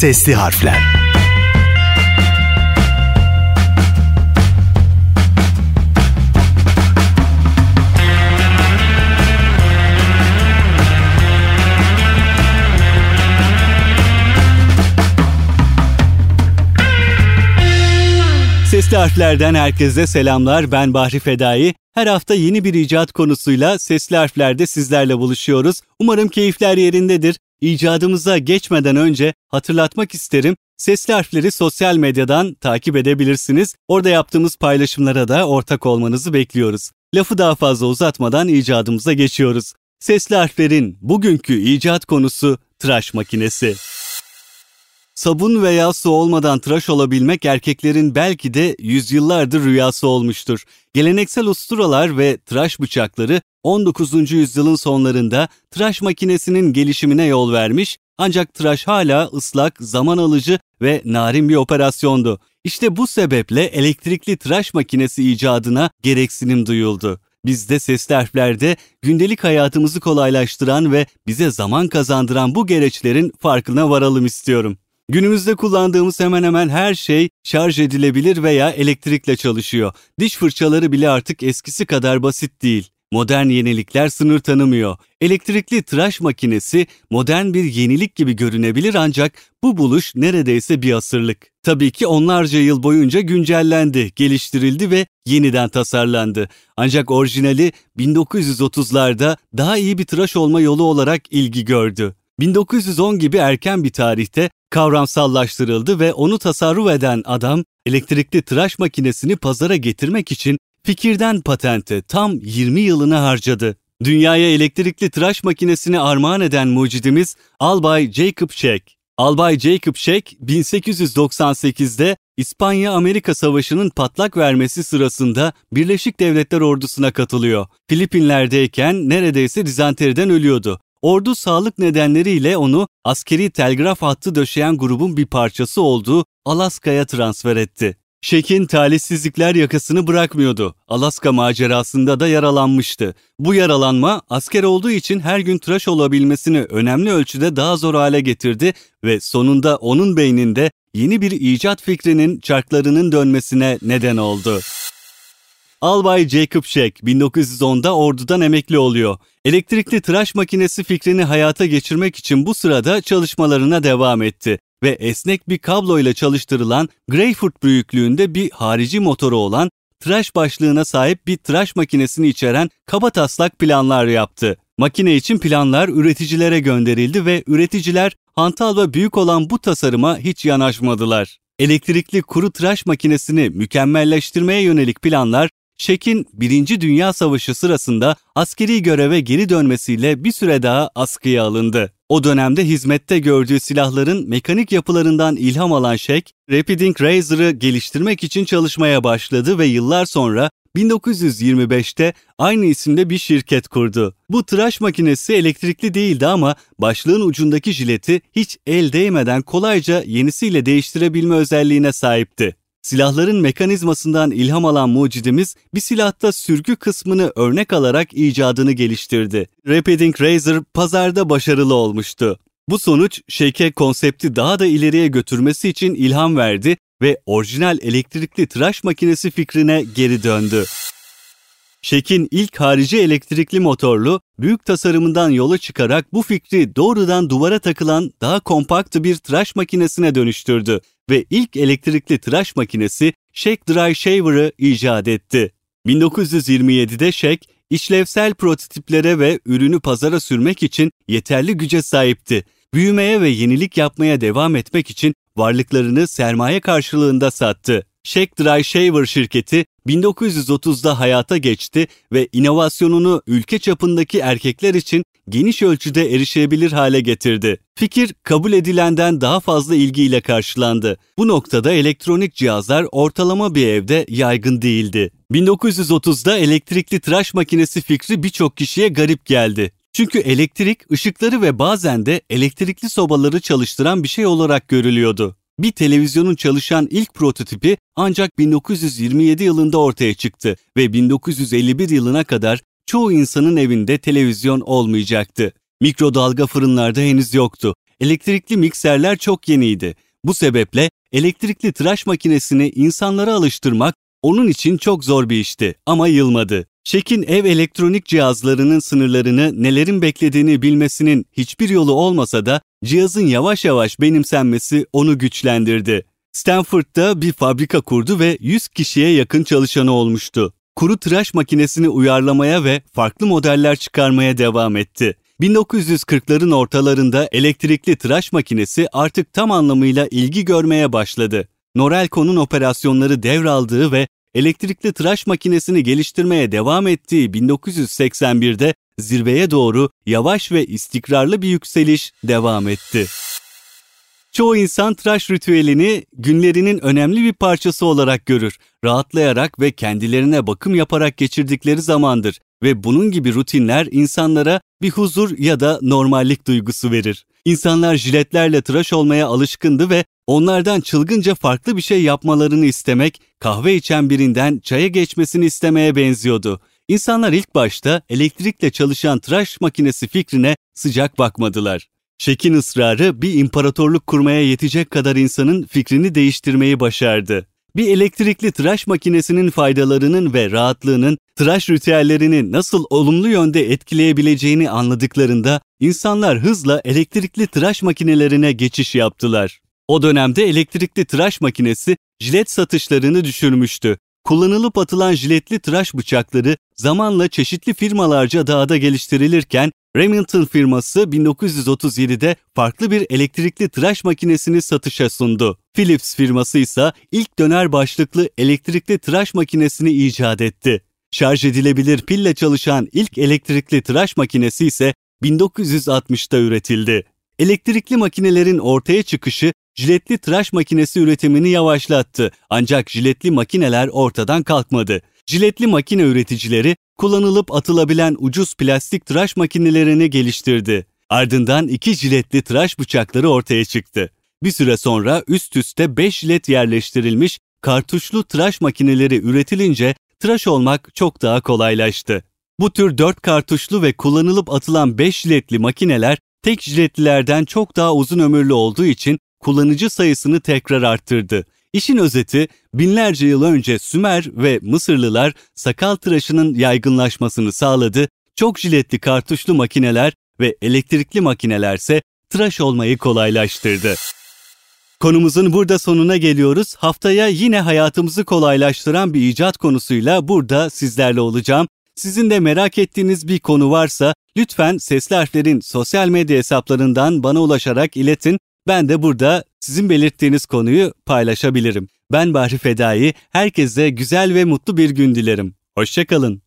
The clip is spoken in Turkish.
Sesli Harfler Sesli harflerden herkese selamlar. Ben Bahri Fedai. Her hafta yeni bir icat konusuyla sesli harflerde sizlerle buluşuyoruz. Umarım keyifler yerindedir. İcadımıza geçmeden önce hatırlatmak isterim. Sesli harfleri sosyal medyadan takip edebilirsiniz. Orada yaptığımız paylaşımlara da ortak olmanızı bekliyoruz. Lafı daha fazla uzatmadan icadımıza geçiyoruz. Sesli harflerin bugünkü icat konusu tıraş makinesi. Sabun veya su olmadan tıraş olabilmek erkeklerin belki de yüzyıllardır rüyası olmuştur. Geleneksel usturalar ve tıraş bıçakları 19. yüzyılın sonlarında tıraş makinesinin gelişimine yol vermiş ancak tıraş hala ıslak, zaman alıcı ve narin bir operasyondu. İşte bu sebeple elektrikli tıraş makinesi icadına gereksinim duyuldu. Biz de sesli harflerde gündelik hayatımızı kolaylaştıran ve bize zaman kazandıran bu gereçlerin farkına varalım istiyorum. Günümüzde kullandığımız hemen hemen her şey şarj edilebilir veya elektrikle çalışıyor. Diş fırçaları bile artık eskisi kadar basit değil. Modern yenilikler sınır tanımıyor. Elektrikli tıraş makinesi modern bir yenilik gibi görünebilir ancak bu buluş neredeyse bir asırlık. Tabii ki onlarca yıl boyunca güncellendi, geliştirildi ve yeniden tasarlandı. Ancak orijinali 1930'larda daha iyi bir tıraş olma yolu olarak ilgi gördü. 1910 gibi erken bir tarihte kavramsallaştırıldı ve onu tasarruf eden adam elektrikli tıraş makinesini pazara getirmek için fikirden patente tam 20 yılını harcadı. Dünyaya elektrikli tıraş makinesini armağan eden mucidimiz Albay Jacob Sheck. Albay Jacob Sheck 1898'de İspanya-Amerika Savaşı'nın patlak vermesi sırasında Birleşik Devletler ordusuna katılıyor. Filipinler'deyken neredeyse dizanteriden ölüyordu. Ordu sağlık nedenleriyle onu askeri telgraf hattı döşeyen grubun bir parçası olduğu Alaska'ya transfer etti. Şek'in talihsizlikler yakasını bırakmıyordu. Alaska macerasında da yaralanmıştı. Bu yaralanma asker olduğu için her gün tıraş olabilmesini önemli ölçüde daha zor hale getirdi ve sonunda onun beyninde yeni bir icat fikrinin çarklarının dönmesine neden oldu. Albay Jacob Sheck 1910'da ordudan emekli oluyor. Elektrikli tıraş makinesi fikrini hayata geçirmek için bu sırada çalışmalarına devam etti ve esnek bir kabloyla çalıştırılan Greyfurt büyüklüğünde bir harici motoru olan tıraş başlığına sahip bir tıraş makinesini içeren kaba taslak planlar yaptı. Makine için planlar üreticilere gönderildi ve üreticiler hantal ve büyük olan bu tasarıma hiç yanaşmadılar. Elektrikli kuru tıraş makinesini mükemmelleştirmeye yönelik planlar Şek'in Birinci Dünya Savaşı sırasında askeri göreve geri dönmesiyle bir süre daha askıya alındı. O dönemde hizmette gördüğü silahların mekanik yapılarından ilham alan Şek, Rapiding Razor'ı geliştirmek için çalışmaya başladı ve yıllar sonra 1925'te aynı isimde bir şirket kurdu. Bu tıraş makinesi elektrikli değildi ama başlığın ucundaki jileti hiç el değmeden kolayca yenisiyle değiştirebilme özelliğine sahipti. Silahların mekanizmasından ilham alan mucidimiz bir silahta sürgü kısmını örnek alarak icadını geliştirdi. Repeating Razor pazarda başarılı olmuştu. Bu sonuç Shake'e konsepti daha da ileriye götürmesi için ilham verdi ve orijinal elektrikli tıraş makinesi fikrine geri döndü. Shake'in ilk harici elektrikli motorlu, büyük tasarımından yola çıkarak bu fikri doğrudan duvara takılan daha kompakt bir tıraş makinesine dönüştürdü ve ilk elektrikli tıraş makinesi Shake Dry Shaver'ı icat etti. 1927'de Shake, işlevsel prototiplere ve ürünü pazara sürmek için yeterli güce sahipti. Büyümeye ve yenilik yapmaya devam etmek için varlıklarını sermaye karşılığında sattı. Shake Dry Shaver şirketi 1930'da hayata geçti ve inovasyonunu ülke çapındaki erkekler için geniş ölçüde erişebilir hale getirdi. Fikir kabul edilenden daha fazla ilgiyle karşılandı. Bu noktada elektronik cihazlar ortalama bir evde yaygın değildi. 1930'da elektrikli tıraş makinesi fikri birçok kişiye garip geldi. Çünkü elektrik ışıkları ve bazen de elektrikli sobaları çalıştıran bir şey olarak görülüyordu. Bir televizyonun çalışan ilk prototipi ancak 1927 yılında ortaya çıktı ve 1951 yılına kadar çoğu insanın evinde televizyon olmayacaktı. Mikrodalga fırınlarda henüz yoktu. elektrikli mikserler çok yeniydi. Bu sebeple elektrikli tıraş makinesini insanlara alıştırmak onun için çok zor bir işti ama yılmadı. Şek'in ev elektronik cihazlarının sınırlarını nelerin beklediğini bilmesinin hiçbir yolu olmasa da cihazın yavaş yavaş benimsenmesi onu güçlendirdi. Stanford'da bir fabrika kurdu ve 100 kişiye yakın çalışanı olmuştu. Kuru tıraş makinesini uyarlamaya ve farklı modeller çıkarmaya devam etti. 1940'ların ortalarında elektrikli tıraş makinesi artık tam anlamıyla ilgi görmeye başladı. Norelco'nun operasyonları devraldığı ve elektrikli tıraş makinesini geliştirmeye devam ettiği 1981'de zirveye doğru yavaş ve istikrarlı bir yükseliş devam etti. Çoğu insan tıraş ritüelini günlerinin önemli bir parçası olarak görür. Rahatlayarak ve kendilerine bakım yaparak geçirdikleri zamandır ve bunun gibi rutinler insanlara bir huzur ya da normallik duygusu verir. İnsanlar jiletlerle tıraş olmaya alışkındı ve onlardan çılgınca farklı bir şey yapmalarını istemek, kahve içen birinden çaya geçmesini istemeye benziyordu. İnsanlar ilk başta elektrikle çalışan tıraş makinesi fikrine sıcak bakmadılar. Şekin ısrarı bir imparatorluk kurmaya yetecek kadar insanın fikrini değiştirmeyi başardı. Bir elektrikli tıraş makinesinin faydalarının ve rahatlığının tıraş ritüellerini nasıl olumlu yönde etkileyebileceğini anladıklarında insanlar hızla elektrikli tıraş makinelerine geçiş yaptılar. O dönemde elektrikli tıraş makinesi jilet satışlarını düşürmüştü. Kullanılıp atılan jiletli tıraş bıçakları zamanla çeşitli firmalarca dağda geliştirilirken Remington firması 1937'de farklı bir elektrikli tıraş makinesini satışa sundu. Philips firması ise ilk döner başlıklı elektrikli tıraş makinesini icat etti. Şarj edilebilir pille çalışan ilk elektrikli tıraş makinesi ise 1960'da üretildi. Elektrikli makinelerin ortaya çıkışı jiletli tıraş makinesi üretimini yavaşlattı ancak jiletli makineler ortadan kalkmadı. Jiletli makine üreticileri kullanılıp atılabilen ucuz plastik tıraş makinelerini geliştirdi. Ardından iki jiletli tıraş bıçakları ortaya çıktı. Bir süre sonra üst üste 5 jilet yerleştirilmiş kartuşlu tıraş makineleri üretilince tıraş olmak çok daha kolaylaştı. Bu tür 4 kartuşlu ve kullanılıp atılan 5 jiletli makineler tek jiletlilerden çok daha uzun ömürlü olduğu için kullanıcı sayısını tekrar arttırdı. İşin özeti binlerce yıl önce Sümer ve Mısırlılar sakal tıraşının yaygınlaşmasını sağladı, çok jiletli kartuşlu makineler ve elektrikli makinelerse tıraş olmayı kolaylaştırdı. Konumuzun burada sonuna geliyoruz. Haftaya yine hayatımızı kolaylaştıran bir icat konusuyla burada sizlerle olacağım. Sizin de merak ettiğiniz bir konu varsa lütfen Sesli Harfler'in sosyal medya hesaplarından bana ulaşarak iletin. Ben de burada sizin belirttiğiniz konuyu paylaşabilirim. Ben Bahri Fedai, herkese güzel ve mutlu bir gün dilerim. Hoşçakalın.